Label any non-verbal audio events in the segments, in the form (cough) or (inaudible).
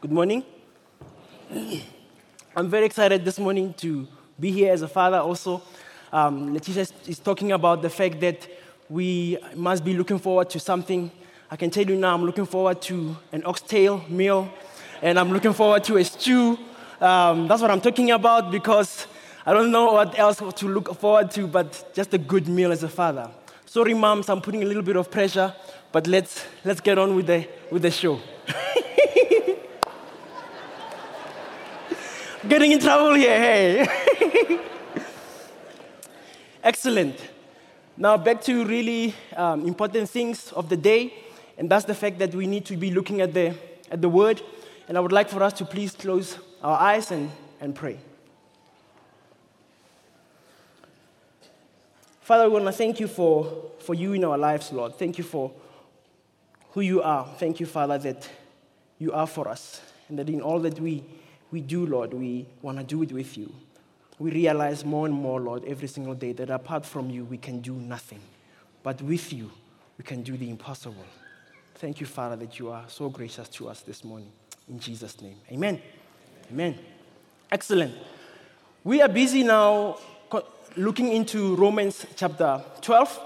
Good morning. I'm very excited this morning to be here as a father also. Um, Letitia is talking about the fact that we must be looking forward to something. I can tell you now, I'm looking forward to an oxtail meal, and I'm looking forward to a stew. Um, that's what I'm talking about because I don't know what else to look forward to, but just a good meal as a father. Sorry, moms, I'm putting a little bit of pressure, but let's, let's get on with the, with the show. Getting in trouble here, hey. Excellent. Now, back to really um, important things of the day, and that's the fact that we need to be looking at the, at the word. And I would like for us to please close our eyes and, and pray. Father, we want to thank you for, for you in our lives, Lord. Thank you for who you are. Thank you, Father, that you are for us, and that in all that we we do, Lord, we want to do it with you. We realize more and more, Lord, every single day that apart from you, we can do nothing. But with you, we can do the impossible. Thank you, Father, that you are so gracious to us this morning. In Jesus' name. Amen. Amen. Excellent. We are busy now looking into Romans chapter 12.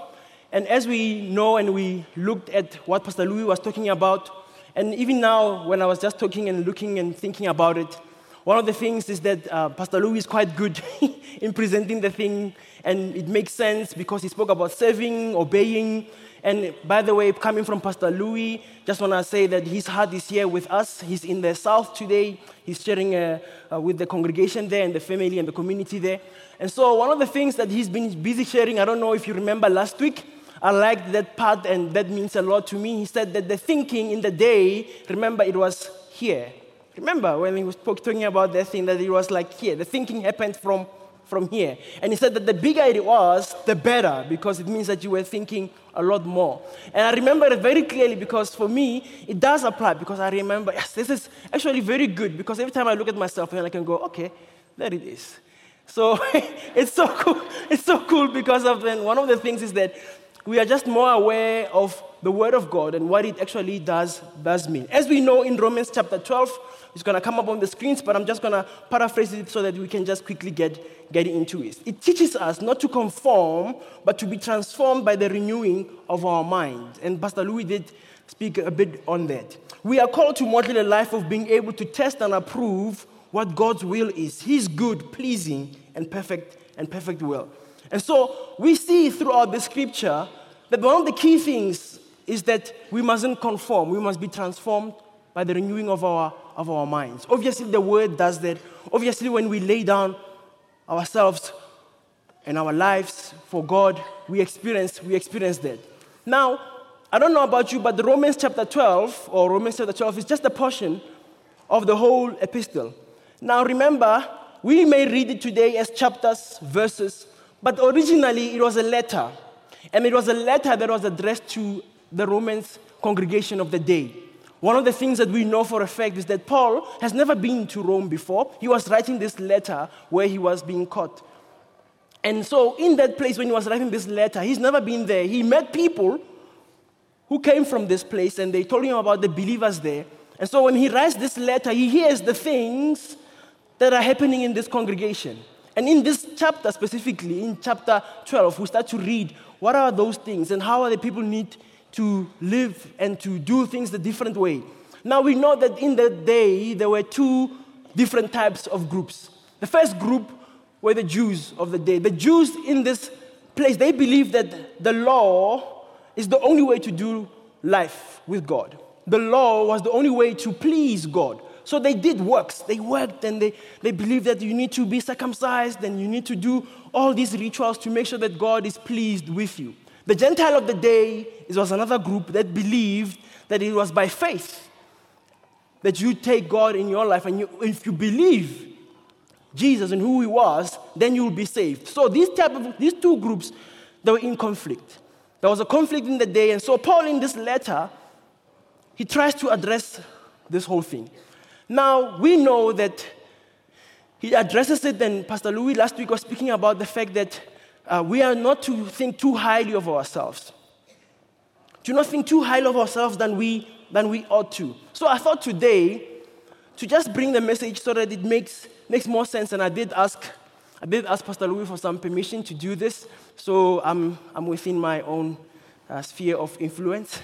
And as we know and we looked at what Pastor Louis was talking about, and even now, when I was just talking and looking and thinking about it, one of the things is that uh, Pastor Louis is quite good (laughs) in presenting the thing, and it makes sense because he spoke about serving, obeying. And by the way, coming from Pastor Louis, just want to say that his heart is here with us. He's in the south today. He's sharing uh, uh, with the congregation there and the family and the community there. And so, one of the things that he's been busy sharing, I don't know if you remember last week, I liked that part, and that means a lot to me. He said that the thinking in the day, remember, it was here. Remember when he was talking about that thing that it was like here, the thinking happened from, from here. And he said that the bigger it was, the better, because it means that you were thinking a lot more. And I remember it very clearly because for me, it does apply because I remember, yes, this is actually very good because every time I look at myself, and I can go, okay, there it is. So (laughs) it's so cool. It's so cool because of then one of the things is that we are just more aware of the Word of God and what it actually does, does mean. As we know in Romans chapter 12, it's going to come up on the screens, but I'm just going to paraphrase it so that we can just quickly get, get into it. It teaches us not to conform, but to be transformed by the renewing of our mind. And Pastor Louis did speak a bit on that. We are called to model a life of being able to test and approve what God's will is, His good, pleasing, and perfect and perfect will. And so we see throughout the scripture that one of the key things is that we mustn't conform, we must be transformed by the renewing of our, of our minds. Obviously, the word does that. Obviously, when we lay down ourselves and our lives for God, we experience, we experience that. Now, I don't know about you, but the Romans chapter 12, or Romans chapter 12, is just a portion of the whole epistle. Now, remember, we may read it today as chapters, verses, but originally it was a letter. And it was a letter that was addressed to the Romans congregation of the day. One of the things that we know for a fact is that Paul has never been to Rome before. He was writing this letter where he was being caught. And so, in that place, when he was writing this letter, he's never been there. He met people who came from this place and they told him about the believers there. And so, when he writes this letter, he hears the things that are happening in this congregation. And in this chapter specifically, in chapter 12, we start to read what are those things and how are the people need to live and to do things the different way. Now we know that in that day there were two different types of groups. The first group were the Jews of the day. The Jews in this place, they believed that the law is the only way to do life with God. The law was the only way to please God. So they did works. They worked and they, they believed that you need to be circumcised and you need to do all these rituals to make sure that God is pleased with you. The Gentile of the day was another group that believed that it was by faith that you take God in your life, and you, if you believe Jesus and who He was, then you will be saved. So these type of these two groups, they were in conflict. There was a conflict in the day, and so Paul in this letter, he tries to address this whole thing. Now we know that he addresses it, and Pastor Louis last week was speaking about the fact that uh, we are not to think too highly of ourselves. Do not think too highly of ourselves than we, than we ought to. So I thought today to just bring the message so that it makes, makes more sense. And I did ask, I did ask Pastor Louis for some permission to do this. So I'm, I'm within my own uh, sphere of influence.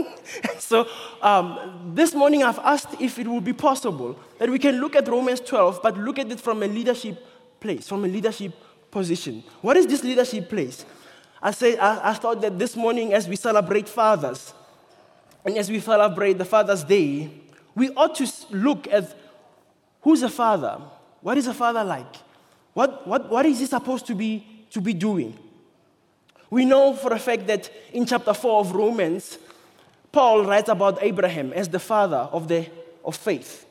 (laughs) so um, this morning I've asked if it would be possible that we can look at Romans 12, but look at it from a leadership place, from a leadership position. What is this leadership place? I, say, I, I thought that this morning, as we celebrate fathers, and as we celebrate the Father's Day, we ought to look at who's a father? What is a father like? What, what, what is he supposed to be, to be doing? We know for a fact that in chapter 4 of Romans, Paul writes about Abraham as the father of, the, of faith.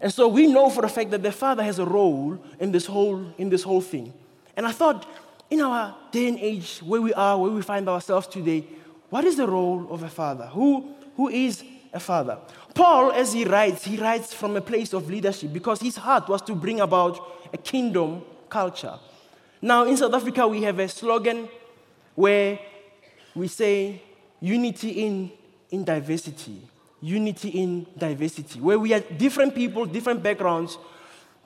And so we know for a fact that the father has a role in this whole, in this whole thing. And I thought, in our day and age, where we are, where we find ourselves today, what is the role of a father? Who, who is a father? Paul, as he writes, he writes from a place of leadership because his heart was to bring about a kingdom culture. Now, in South Africa, we have a slogan where we say unity in, in diversity. Unity in diversity, where we are different people, different backgrounds,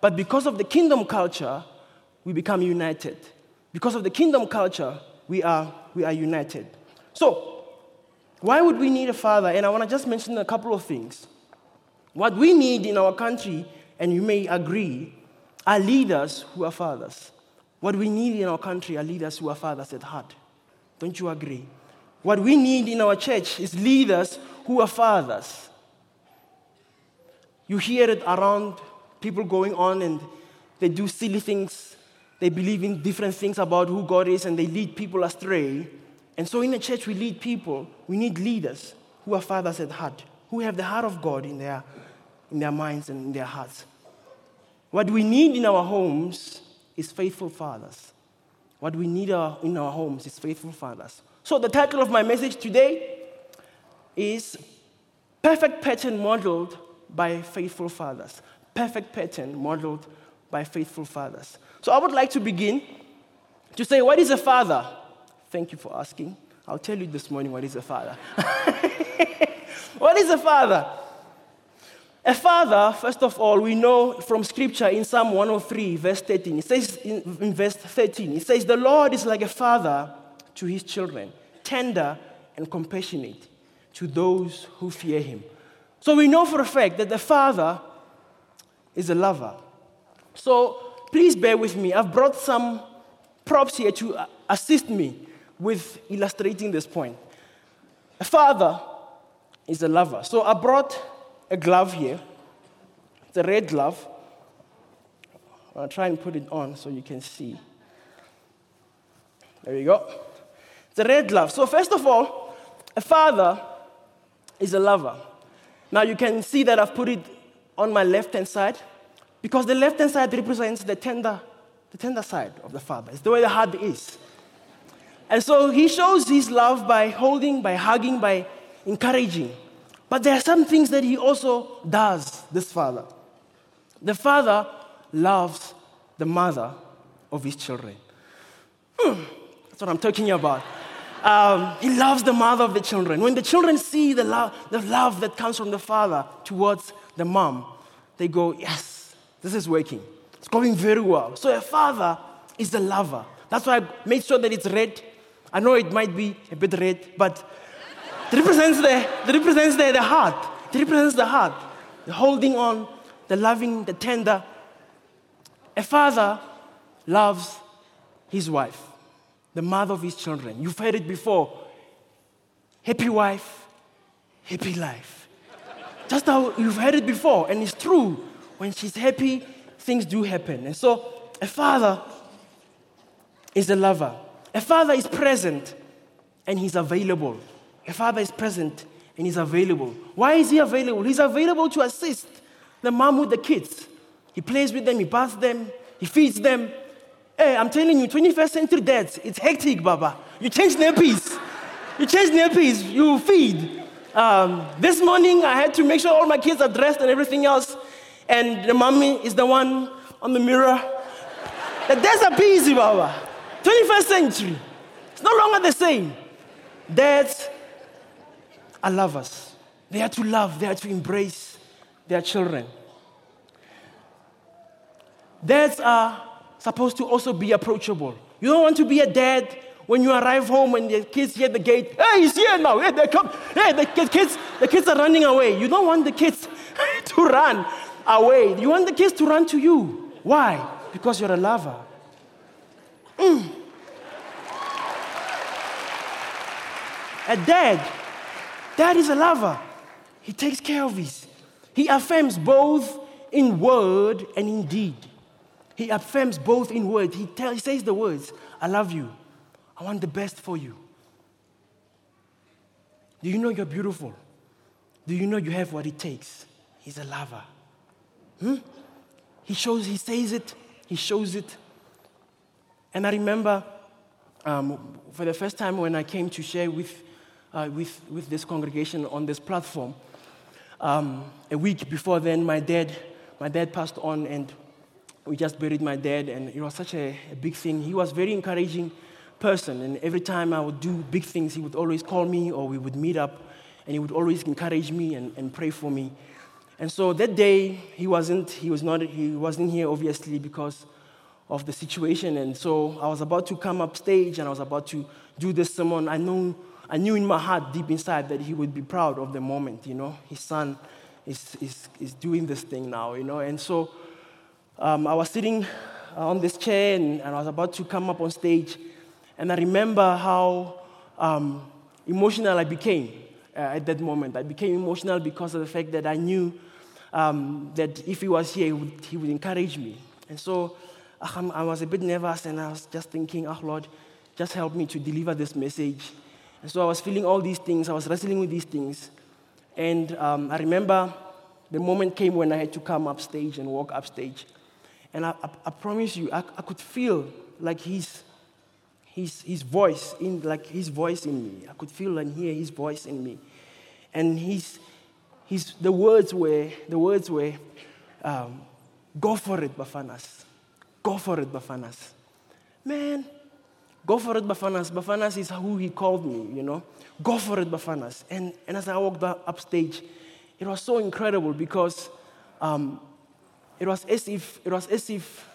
but because of the kingdom culture, we become united. Because of the kingdom culture, we are, we are united. So, why would we need a father? And I want to just mention a couple of things. What we need in our country, and you may agree, are leaders who are fathers. What we need in our country are leaders who are fathers at heart. Don't you agree? What we need in our church is leaders who are fathers. You hear it around people going on and they do silly things they believe in different things about who God is and they lead people astray. And so in the church, we lead people. We need leaders who are fathers at heart, who have the heart of God in their, in their minds and in their hearts. What we need in our homes is faithful fathers. What we need in our homes is faithful fathers. So the title of my message today is Perfect Pattern Modeled by Faithful Fathers. Perfect Pattern Modeled by Faithful Fathers. So I would like to begin to say, What is a father? Thank you for asking. I'll tell you this morning what is a father. (laughs) what is a father? A father, first of all, we know from scripture in Psalm 103, verse 13. It says in, in verse 13, it says, The Lord is like a father to his children, tender and compassionate to those who fear him. So we know for a fact that the father is a lover. So please bear with me. I've brought some props here to assist me with illustrating this point. A father is a lover. So I brought a glove here. It's a red glove. I'll try and put it on so you can see. There you go. It's a red glove. So, first of all, a father is a lover. Now, you can see that I've put it on my left hand side. Because the left hand side represents the tender, the tender side of the Father. It's the way the heart is. And so he shows his love by holding, by hugging, by encouraging. But there are some things that he also does, this father. The father loves the mother of his children. Hmm, that's what I'm talking about. Um, he loves the mother of the children. When the children see the love, the love that comes from the father towards the mom, they go, Yes, this is working. It's going very well. So a father is the lover. That's why I made sure that it's red. I know it might be a bit red, but it represents the, it represents the, the heart. It represents the heart. The holding on, the loving, the tender. A father loves his wife, the mother of his children. You've heard it before. Happy wife, happy life. Just how you've heard it before, and it's true when she's happy, things do happen. And so, a father is a lover. A father is present and he's available. A father is present and he's available. Why is he available? He's available to assist the mom with the kids. He plays with them, he baths them, he feeds them. Hey, I'm telling you, 21st century dads, it's hectic, Baba. You change nappies. You change nappies, you feed. Um, this morning, I had to make sure all my kids are dressed and everything else and the mommy is the one on the mirror. The dads are busy, Baba. 21st century. It's no longer the same. Dads are lovers. They are to love, they are to embrace their children. dads are supposed to also be approachable. You don't want to be a dad when you arrive home and the kids hear the gate. Hey, he's here now. Hey, they come. Hey, the kids, the kids are running away. You don't want the kids (laughs) to run away. You want the kids to run to you. Why? Because you're a lover. Mm. A dad, dad is a lover. He takes care of his. He affirms both in word and in deed. He affirms both in word. He, tell, he says the words, I love you. I want the best for you. Do you know you're beautiful? Do you know you have what it takes? He's a lover. Hmm? He shows, he says it, he shows it. And I remember um, for the first time when I came to share with, uh, with, with this congregation on this platform, um, a week before then, my dad, my dad passed on, and we just buried my dad, and it was such a, a big thing. He was very encouraging person, and every time I would do big things, he would always call me, or we would meet up, and he would always encourage me and, and pray for me. And so that day, he wasn't, he was not, he wasn't here, obviously, because of the situation. And so I was about to come up stage, and I was about to do this sermon. I knew, I knew in my heart, deep inside, that he would be proud of the moment, you know. His son is, is, is doing this thing now, you know. And so um, I was sitting on this chair, and, and, I was about to come up on stage. And I remember how um, emotional I became uh, at that moment. I became emotional because of the fact that I knew um, that if he was here, he would, he would encourage me. And so I was a bit nervous and I was just thinking, oh Lord, just help me to deliver this message. So I was feeling all these things, I was wrestling with these things. And um, I remember the moment came when I had to come up stage and walk up stage. And I, I, I promise you, I, I could feel like his, his, his voice, in, like his voice in me. I could feel and hear his voice in me. And his, his, the words were, the words were, um, go for it, Bafanas. Go for it, Bafanas. Man, go for it, Bafanas. Bafanas is who he called me, you know. Go for it, Bafanas. And, and as I walked up, upstage, it was so incredible because um, it, was as if, it was as if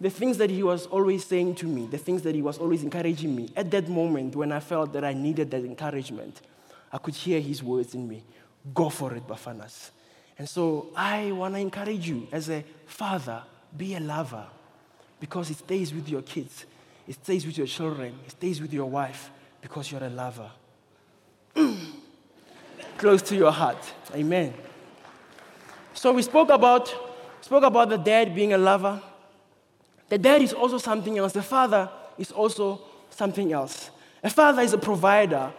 the things that he was always saying to me, the things that he was always encouraging me, at that moment when I felt that I needed that encouragement, I could hear his words in me. Go for it, Bafanas. And so I want to encourage you as a father, be a lover because it stays with your kids, it stays with your children, it stays with your wife because you're a lover. Mm. Close to your heart. Amen. So we spoke about, spoke about the dad being a lover. The dad is also something else. The father is also something else. A father is a provider.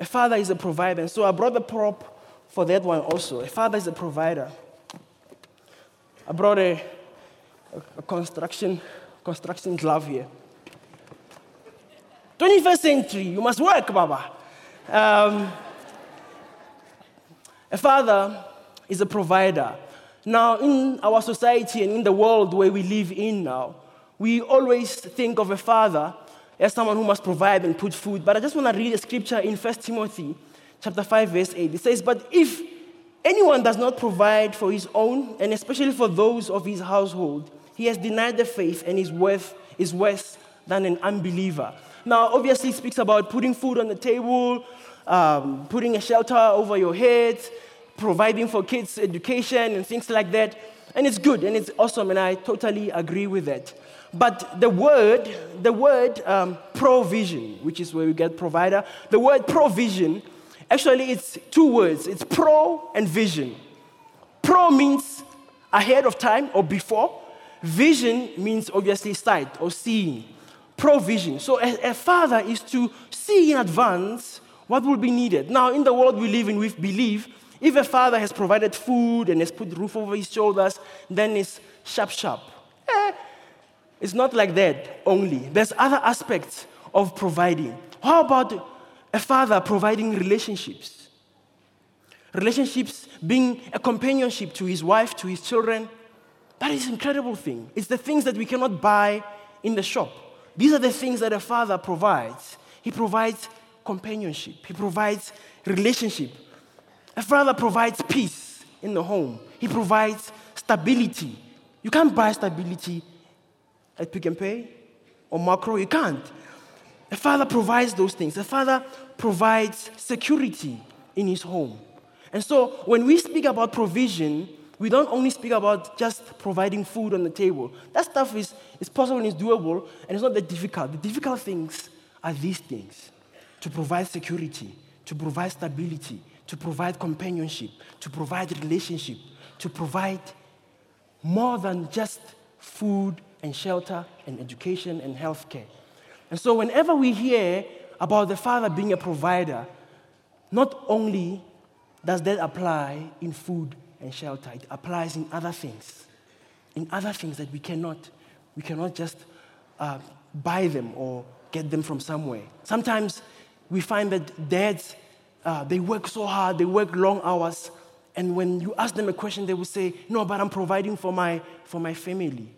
A father is a provider. And so I brought the prop for that one also. A father is a provider. I brought a, a construction, construction glove here. 21st century, you must work, Baba. Um, a father is a provider. Now, in our society and in the world where we live in now, we always think of a father as someone who must provide and put food. But I just want to read a scripture in 1 Timothy chapter 5, verse 8. It says, But if anyone does not provide for his own, and especially for those of his household, he has denied the faith and is worth is worse than an unbeliever. Now, obviously, it speaks about putting food on the table, um, putting a shelter over your head, providing for kids' education, and things like that. And it's good and it's awesome, and I totally agree with that. But the word, the word um, provision, which is where we get provider, the word provision, actually, it's two words it's pro and vision. Pro means ahead of time or before, vision means obviously sight or seeing. Provision. So a, a father is to see in advance what will be needed. Now, in the world we live in, we believe if a father has provided food and has put roof over his shoulders, then it's sharp, sharp. Eh, it's not like that only. There's other aspects of providing. How about a father providing relationships? Relationships being a companionship to his wife, to his children. That is an incredible thing. It's the things that we cannot buy in the shop. These are the things that a father provides. He provides companionship, he provides relationship. A father provides peace in the home, he provides stability You can't buy stability at Pick n Pay or Makro, You can't. A father provides those things. A father provides security in his home. And so when we speak about provision, we don't only speak about just providing food on the table. That stuff is, is possible and it's doable, and it's not that difficult. The difficult things are these things to provide security, to provide stability, to provide companionship, to provide relationship, to provide more than just food and shelter and education and health care. And so, whenever we hear about the Father being a provider, not only does that apply in food and shelter, it applies in other things. In other things that we cannot, we cannot just uh, buy them or get them from somewhere. Sometimes we find that dads, uh, they work so hard, they work long hours, and when you ask them a question, they will say, No, but I'm providing for my, for my family.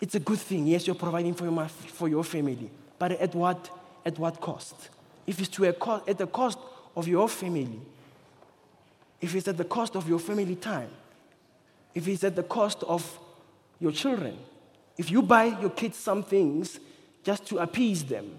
It's a good thing. Yes, you're providing for your, for your family. But at what, at what cost? If it's to a co- at the cost of your family, if it's at the cost of your family time, if it's at the cost of your children, if you buy your kids some things just to appease them,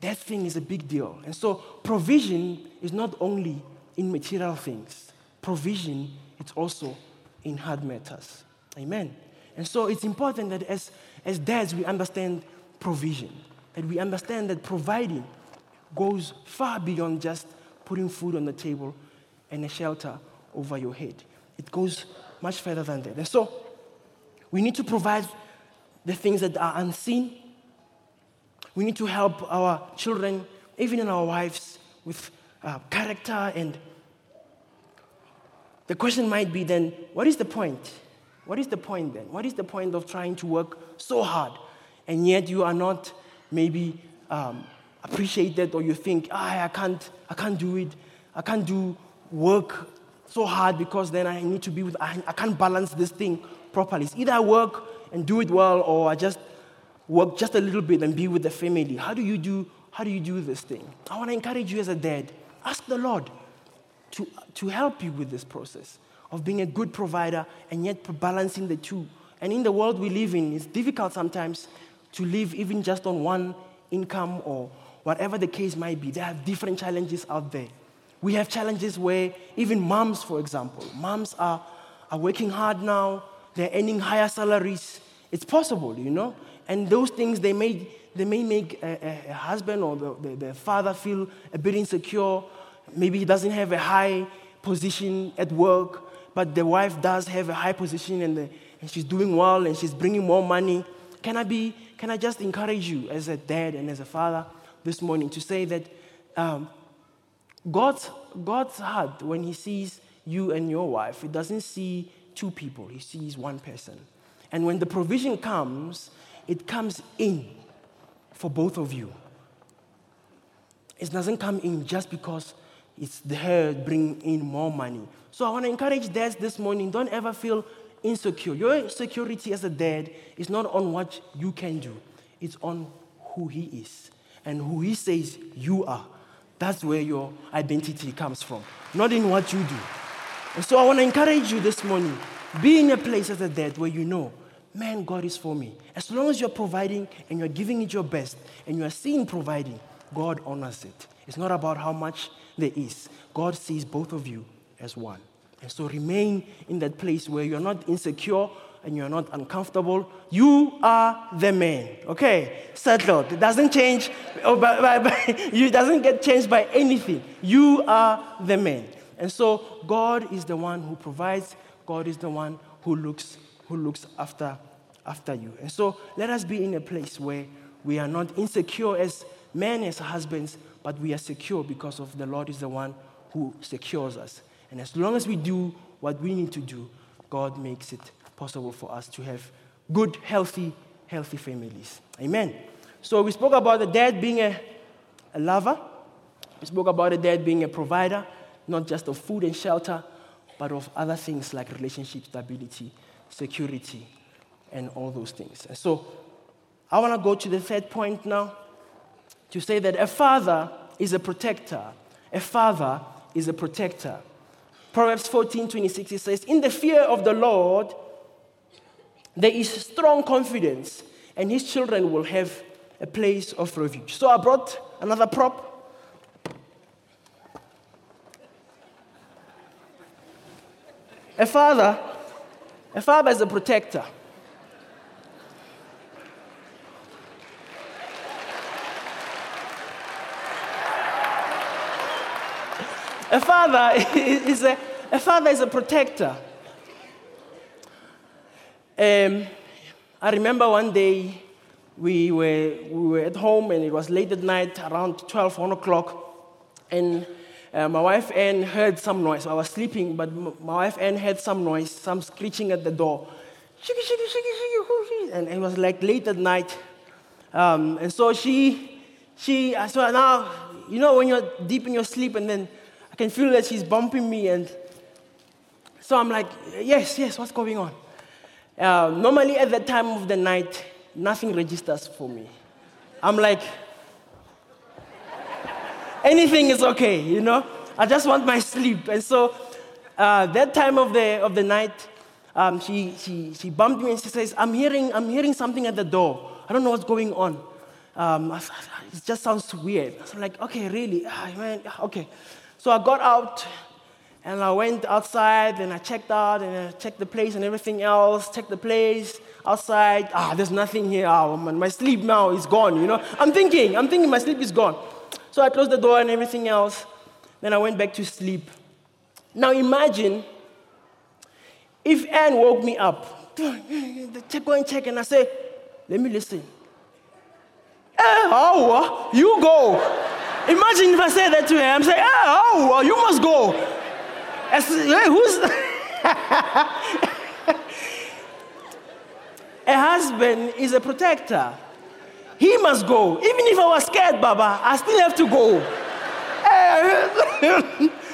that thing is a big deal. And so provision is not only in material things. Provision, it's also in hard matters. Amen. And so it's important that as, as dads, we understand provision, that we understand that providing goes far beyond just putting food on the table and a shelter over your head. It goes much further than that. And so we need to provide the things that are unseen. We need to help our children, even in our wives, with uh, character. And the question might be then, what is the point? What is the point then? What is the point of trying to work so hard and yet you are not maybe um, appreciated or you think, ah, I can't, I can't do it. I can't do work so hard because then I need to be with, I, I can't balance this thing properly. It's either I work and do it well or I just work just a little bit and be with the family. How do you do, how do, you do this thing? I want to encourage you as a dad Ask the Lord to, to help you with this process of being a good provider and yet balancing the two. And in the world we live in, it's difficult sometimes to live even just on one income or whatever the case might be. There are different challenges out there. We have challenges where even moms, for example, moms are, are working hard now, they're earning higher salaries. It's possible, you know? And those things, they may, they may make a, a husband or the, the, the father feel a bit insecure maybe he doesn't have a high position at work, but the wife does have a high position and, the, and she's doing well and she's bringing more money. Can I be, can I just encourage you as a dad and as a father this morning to say that um, God's, God's heart, when he sees you and your wife, he doesn't see two people, he sees one person. And when the provision comes, it comes in for both of you. It doesn't come in just because it's there bring in more money. So I want to encourage dads this morning don't ever feel insecure. Your security as a dad is not on what you can do, it's on who he is and who he says you are. That's where your identity comes from, not in what you do. And so I want to encourage you this morning be in a place as a dad where you know, man, God is for me. As long as you're providing and you're giving it your best and you are seen providing, God honors it. It's not about how much there is. God sees both of you as one. And so remain in that place where you're not insecure and you're not uncomfortable. You are the man. Okay? Settled. It doesn't change, oh, by, by, by, (laughs) it doesn't get changed by anything. You are the man. And so God is the one who provides, God is the one who looks, who looks after, after you. And so let us be in a place where we are not insecure as men, as husbands, but we are secure because of the Lord is the one who secures us. And as long as we do what we need to do, God makes it possible for us to have good, healthy, healthy families. Amen. So we spoke about the dad being a, a lover. We spoke about the dad being a provider, not just of food and shelter, but of other things like relationship stability, security, and all those things. And so I want to go to the third point now to say that a father is a protector. A father is a protector. Proverbs 14 26, it says, In the fear of the Lord there is strong confidence, and his children will have a place of refuge. So I brought another prop. A father, a father is a protector. A father (laughs) is a, a father is a protector. Um, I remember one day we were, we were at home and it was late at night, around 12, 1 o'clock. And uh, my wife Anne heard some noise. I was sleeping, but my wife Anne heard some noise, some screeching at the door. Shiki, shiki, shiki, shiki, and it was like late at night. Um, and so she, she, I so now, you know, when you're deep in your sleep and then I can feel that she's bumping me. And so I'm like, yes, yes, what's going on? Uh, normally at that time of the night, nothing registers for me. I'm like, anything is okay, you know? I just want my (laughs) sleep. And so uh, that time of the, of the night, um, she, she, she bumped me and she says, I'm hearing, I'm hearing something at the door. I don't know what's going on. Um, it just sounds weird. So I'm like, okay, really? Ah, man, okay. So I got out and I went outside and I checked out and I checked the place and everything else, checked the place outside. Ah, there's nothing here. Oh, man, my sleep now is gone, you know. I'm thinking, I'm thinking my sleep is gone. So I closed the door and everything else. Then I went back to sleep. Now imagine if Anne woke me up. Go and check, and I say, let me listen. Eh, oh, you go. Imagine if I say that to her. I'm saying, eh, oh, you must go. Hey, who's. a husband is a protector. He must go. Even if I was scared, Baba, I still have to go. (laughs)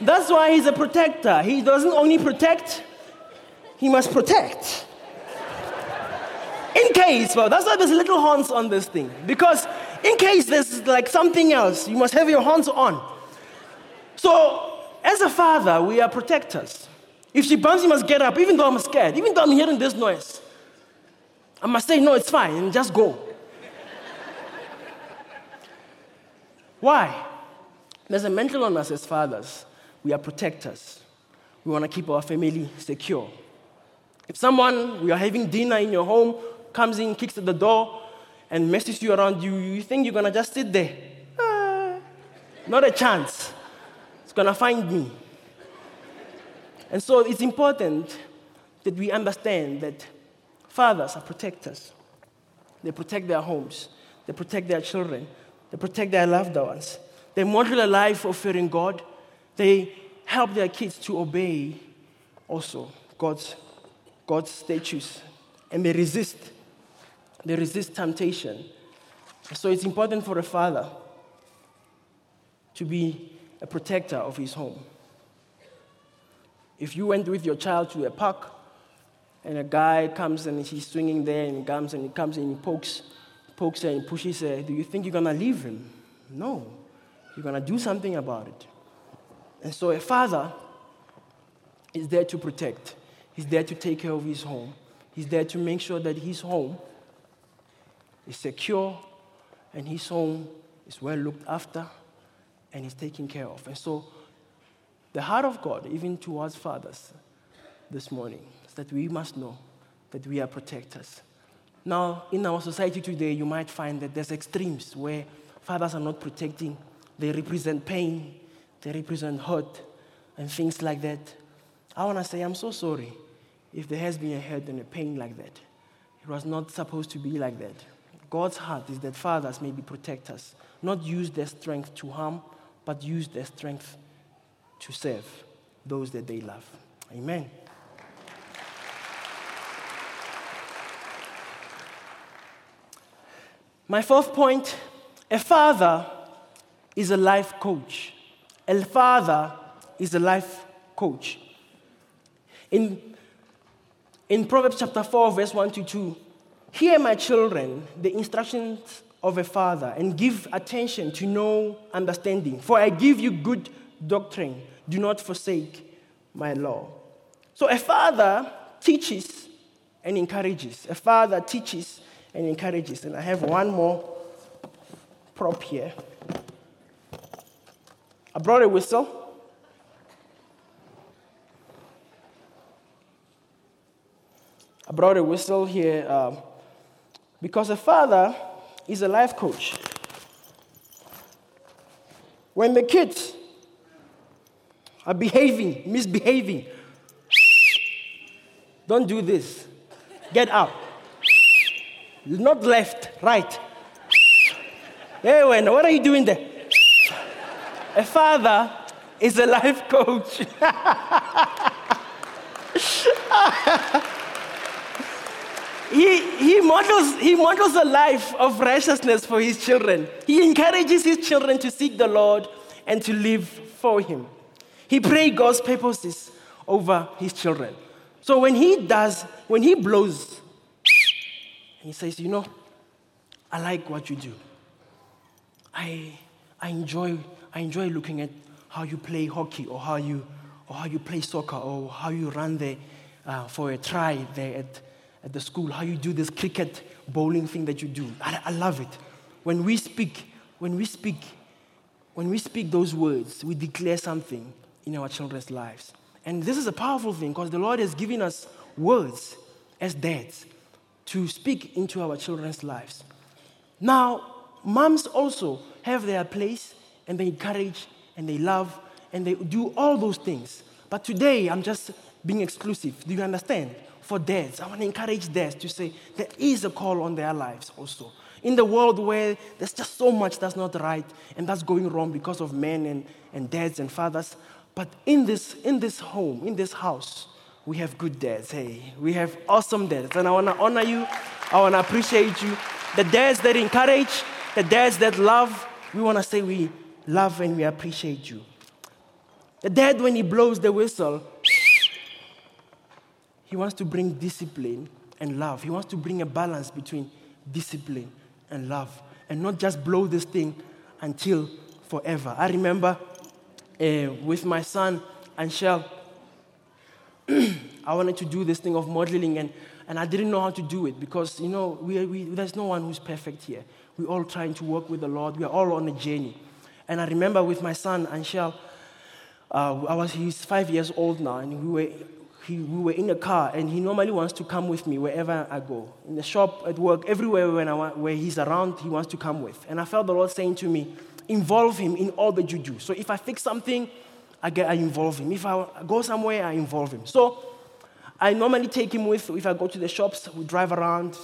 That's why he's a protector. He doesn't only protect, he must protect. In case, well, that's why there's little horns on this thing. Because in case there's like something else, you must have your horns on. So, as a father, we are protectors. If she bumps, he must get up, even though I'm scared, even though I'm hearing this noise. I must say, no, it's fine, and just go. Why? There's a mental on us as fathers. We are protectors. We want to keep our family secure. If someone, we are having dinner in your home, comes in, kicks at the door, and messes you around, you, you think you're to just sit there. Ah, not a chance. It's to find me. And so it's important that we understand that fathers are protectors. They protect their homes, they protect their children, they protect their loved ones. They model a life of fearing God. They help their kids to obey also God's, God's statutes. And they resist they resist temptation. So it's important for a father to be a protector of his home. If you went with your child to a park and a guy comes and he's swinging there and he comes and he comes and he pokes, pokes her and pushes her, do you think you're going to leave him? No. You're going to do something about it. And so a father is there to protect. He's there to take care of his home. He's there to make sure that his home is secure and his home is well looked after and is taken care of. And so, the heart of God, even towards fathers this morning, is that we must know that we are protectors. Now, in our society today, you might find that there's extremes where fathers are not protecting, they represent pain, they represent hurt, and things like that. I want to say, I'm so sorry if there has been a hurt and a pain like that. It was not supposed to be like that. God's heart is that fathers may be protectors, not use their strength to harm, but use their strength to serve those that they love. Amen. My fourth point a father is a life coach. A father is a life coach. In, in Proverbs chapter 4, verse 1 to 2, Hear, my children, the instructions of a father, and give attention to know understanding. For I give you good doctrine. Do not forsake my law. So a father teaches and encourages. A father teaches and encourages. And I have one more prop here. I brought a whistle. I brought a whistle here um, because a father is a life coach. When the kids are behaving, misbehaving, don't do this. Get up. Not left, right. Hey, when, what are you doing there? A father is a life coach. (laughs) he, he, models, he models a life of righteousness for his children. He encourages his children to seek the Lord and to live for him. He prays God's purposes over his children. So when he does, when he blows, he says, You know, I like what you do. I, I, enjoy, I enjoy looking at how you play hockey or how you, or how you play soccer or how you run there uh, for a try there at, at the school, how you do this cricket bowling thing that you do. I, I love it. When we speak, when we speak, when we speak those words, we declare something in our children's lives. And this is a powerful thing because the Lord has given us words as dads to speak into our children's lives. Now, moms also have their place and they encourage and they love and they do all those things. But today, I'm just being exclusive. Do you understand? For dads, I want to encourage dads to say there is a call on their lives also. In the world where there's just so much that's not right and that's going wrong because of men and, and dads and fathers. But in this, in this home, in this house, we have good dads. Hey, we have awesome dads. And I want to honor you. I want to appreciate you. The dads that encourage, the dads that love, we want to say we love and we appreciate you. The dad, when he blows the whistle, he wants to bring discipline and love. He wants to bring a balance between discipline and love and not just blow this thing until forever. I remember uh, with my son, Anshel, (clears throat) I wanted to do this thing of modeling, and, and I didn't know how to do it because, you know, we, we, there's no one who's perfect here. We're all trying to work with the Lord. We are all on a journey. And I remember with my son, Anshel, uh, I was, he's five years old now, and we were, he, we were in a car, and he normally wants to come with me wherever I go. In the shop, at work, everywhere when I, where he's around, he wants to come with. And I felt the Lord saying to me, involve him in all that you do. So if I fix something, I, get, I involve him. If I go somewhere, I involve him. So I normally take him with, if I go to the shops, we drive around,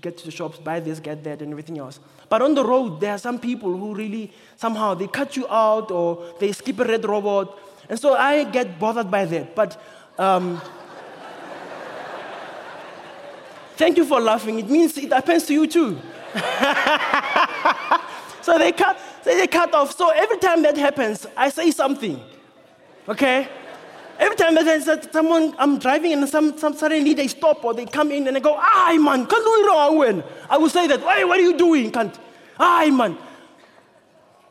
get to the shops, buy this, get that, and everything else. But on the road, there are some people who really, somehow, they cut you out or they skip a red robot. And so I get bothered by that. But um, thank you for laughing. It means it happens to you too. (laughs) so they cut, they cut off. So every time that happens, I say something. Okay? Every time that happens, someone, I'm driving and some, some suddenly they stop or they come in and they go, ay man, kan do it wrong I will say that, hey, what are you doing? Can't. Ay man.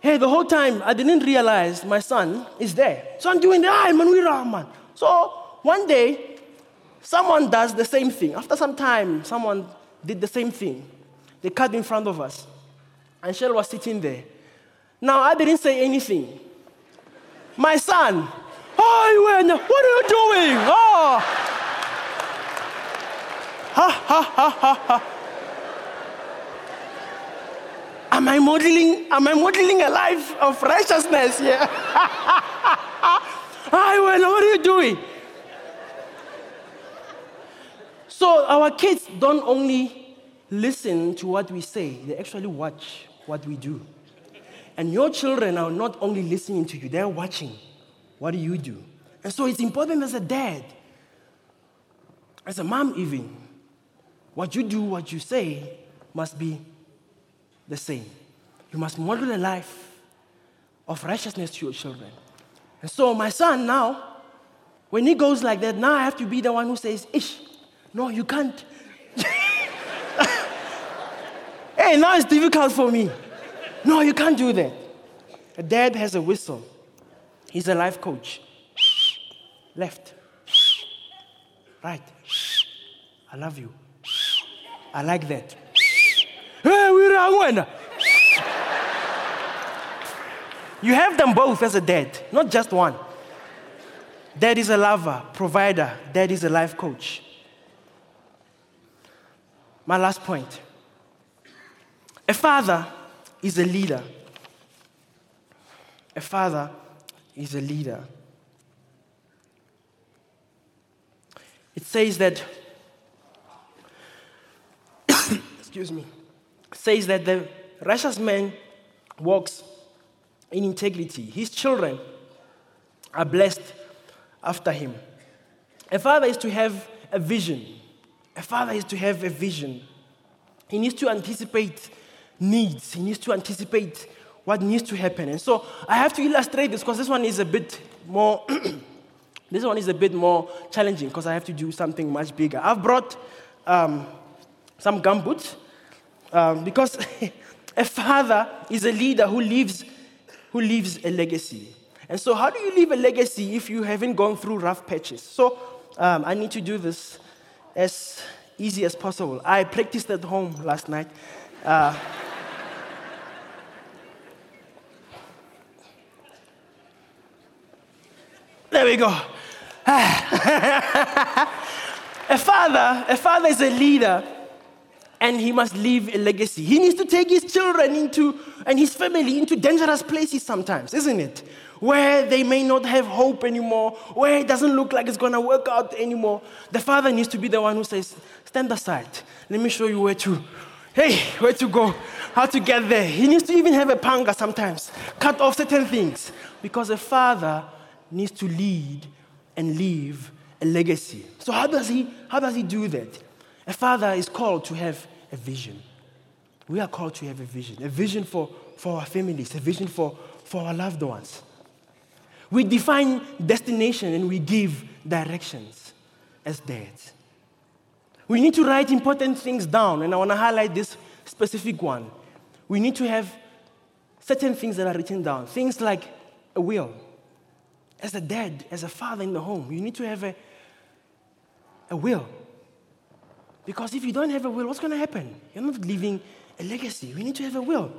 Hey, the whole time I didn't realize my son is there. So I'm doing the, ay man, we man. So one day, someone does the same thing. After some time, someone did the same thing. They cut in front of us. Anshel was sitting there. Now, I didn't say anything. My son, oh, what are you doing? Oh. Ha, ha, ha, ha, ha. Am I modeling, am I modeling a life of righteousness here? (laughs) I what are you doing? So our kids don't only listen to what we say, they actually watch what we do. And your children are not only listening to you, they're watching. What you do? And so it's important as a dad, as a mom, even, what you do, what you say must be the same. You must model a life of righteousness to your children. And so, my son now, when he goes like that, now I have to be the one who says, Ish, no, you can't. (laughs) hey, now it's difficult for me. No, you can't do that. A dad has a whistle. He's a life coach. Left, Right. I love you. I like that. Hey, we're wrong You have them both as a dad, not just one. Dad is a lover, provider. Dad is a life coach. My last point. A father is a leader. A father is a leader. It says that, (coughs) excuse me, says that the righteous man walks in integrity. His children are blessed after him. A father is to have a vision. A father is to have a vision. He needs to anticipate needs, he needs to anticipate what needs to happen. And so I have to illustrate this because this one is a bit more. (clears throat) this one is a bit more challenging because I have to do something much bigger. I've brought um, some gumboots um, because (laughs) a father is a leader who leaves, who leaves a legacy. And so, how do you leave a legacy if you haven't gone through rough patches? So, um, I need to do this as easy as possible. I practiced at home last night. Uh, there we go. (laughs) a father, a father is a leader and he must leave a legacy. He needs to take his children into and his family into dangerous places sometimes, isn't it? Where they may not have hope anymore, where it doesn't look like it's going to work out anymore. The father needs to be the one who says, Stand aside. Let me show you where to, hey, where to go, how to get there. He needs to even have a panga sometimes, cut off certain things. Because a father needs to lead and leave a legacy. So, how does he, how does he do that? A father is called to have a vision. We are called to have a vision, a vision for, for our families, a vision for, for our loved ones. We define destination and we give directions as dads. We need to write important things down, and I want to highlight this specific one. We need to have certain things that are written down, things like a will. As a dad, as a father in the home, you need to have a, a will. Because if you don't have a will, what's going to happen? You're not leaving a legacy. We need to have a will.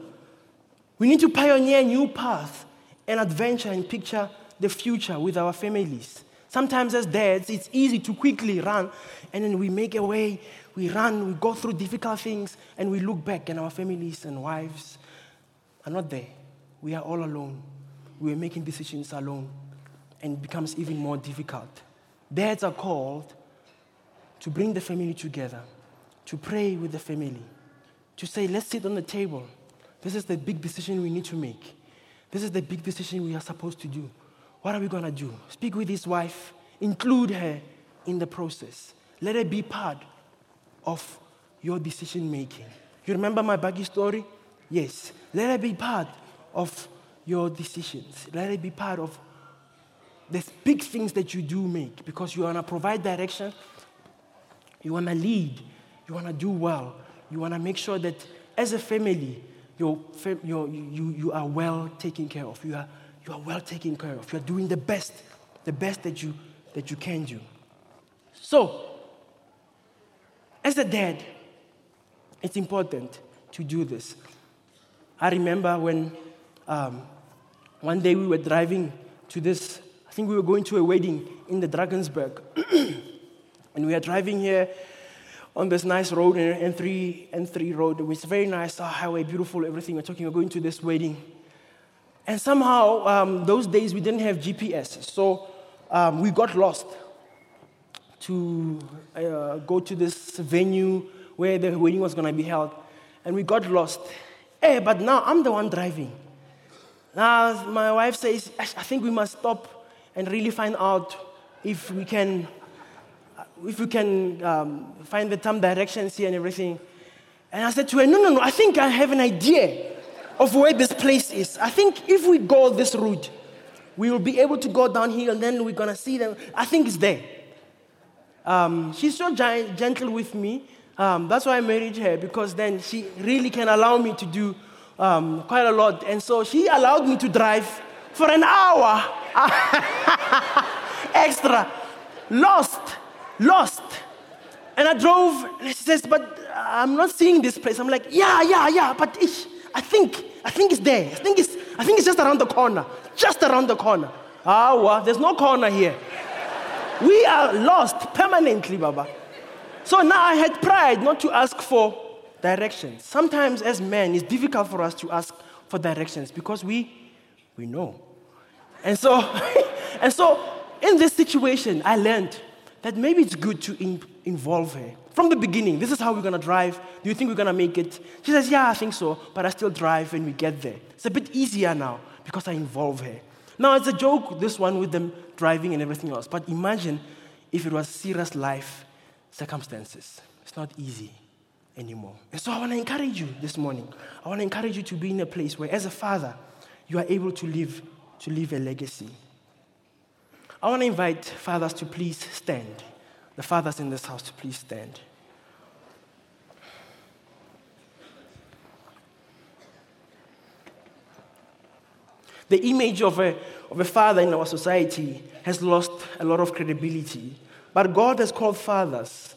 We need to pioneer a new path and adventure and picture the future with our families. Sometimes, as dads, it's easy to quickly run and then we make a way, we run, we go through difficult things, and we look back, and our families and wives are not there. We are all alone. We are making decisions alone, and it becomes even more difficult. Dads are called to bring the family together, to pray with the family, to say, let's sit on the table. This is the big decision we need to make. This is the big decision we are supposed to do. What are we going to do? Speak with his wife, include her in the process. Let her be part of your decision making. You remember my buggy story? Yes. Let her be part of your decisions. Let her be part of the big things that you do make because you want to provide direction, you want to lead, you want to do well, you want to make sure that as a family, you, you are well taken care of. You are, you are well taken care of. You are doing the best, the best that you, that you can do. So, as a dad, it's important to do this. I remember when um, one day we were driving to this, I think we were going to a wedding in the Drakensberg. (clears throat) and we are driving here on this nice road, N3, N3 road, is very nice, oh, highway, beautiful, everything. We're talking, we're going to this wedding. And somehow, um, those days we didn't have GPS, so um, we got lost to uh, go to this venue where the wedding was going to be held. And we got lost. Hey, but now I'm the one driving. Now, my wife says, I think we must stop and really find out if we can if we can um, find the time directions here and everything. And I said to her, no, no, no, I think I have an idea of where this place is. I think if we go this route, we will be able to go down here and then we're going to see them. I think it's there. Um, she's so gentle with me. Um, that's why I married her because then she really can allow me to do um, quite a lot. And so she allowed me to drive for an hour (laughs) extra. Lost lost. And I drove, and she says, But I'm not seeing this place. I'm like, Yeah, yeah, yeah, but ish, I think, I think it's there. I think it's, I think it's just around the corner. Just around the corner. Ah, well, there's no corner here. We are lost permanently, Baba. So now I had pride not to ask for directions. Sometimes, as men, it's difficult for us to ask for directions because we, we know. And so, (laughs) and so, in this situation, I learned that maybe it's good to in, involve her from the beginning. This is how we're gonna drive. Do you think we're gonna make it? She says, Yeah, I think so, but I still drive when we get there. It's a bit easier now because I involve her. Now, it's a joke, this one with them driving and everything else, but imagine if it was serious life circumstances. It's not easy anymore. And so I want to encourage you this morning. I want to encourage you to be in a place where, as a father, you are able to live, to leave a legacy. I want to invite fathers to please stand. The fathers in this house please stand. The image of a, of a father in our society has lost a lot of credibility. But God has called fathers.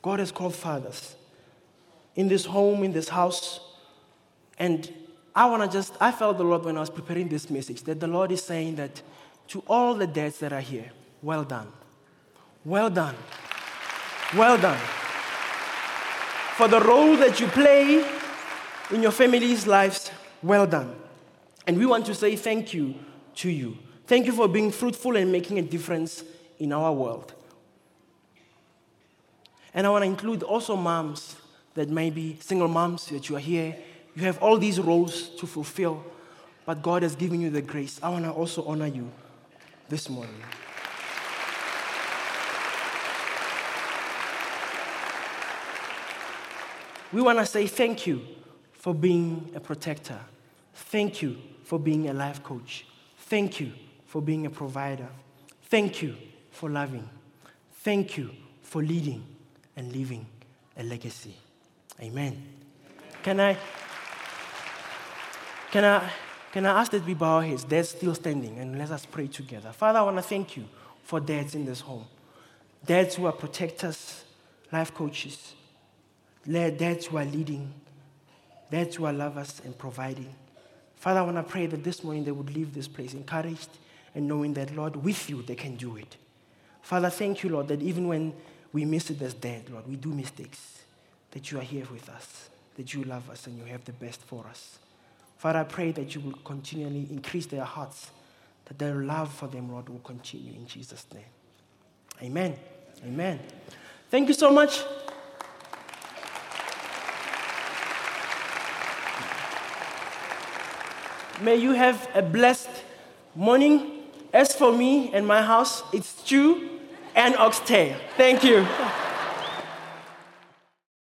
God has called fathers in this home, in this house. And I want to just, I felt the Lord when I was preparing this message that the Lord is saying that to all the dads that are here, well done. Well done. Well done. For the role that you play in your family's lives, well done. And we want to say thank you to you. Thank you for being fruitful and making a difference in our world. And I want to include also moms that may be single moms that you are here. You have all these roles to fulfill, but God has given you the grace. I want to also honor you this morning. We want to say thank you for being a protector. Thank you for being a life coach. Thank you for being a provider. Thank you for loving. Thank you for leading and leaving a legacy. Amen. Can I, can I, can I ask that we bow our heads? Dads still standing, and let us pray together. Father, I want to thank you for dads in this home. Dads who are protectors, life coaches, dads who are leading, dads who are lovers and providing. Father, I want to pray that this morning they would leave this place encouraged and knowing that, Lord, with you they can do it. Father, thank you, Lord, that even when we miss it as dad, Lord, we do mistakes, that you are here with us, that you love us and you have the best for us. Father, I pray that you will continually increase their hearts, that their love for them, Lord, will continue in Jesus' name. Amen. Amen. Thank you so much. May you have a blessed morning. As for me and my house, it's stew and oxtail. Thank you.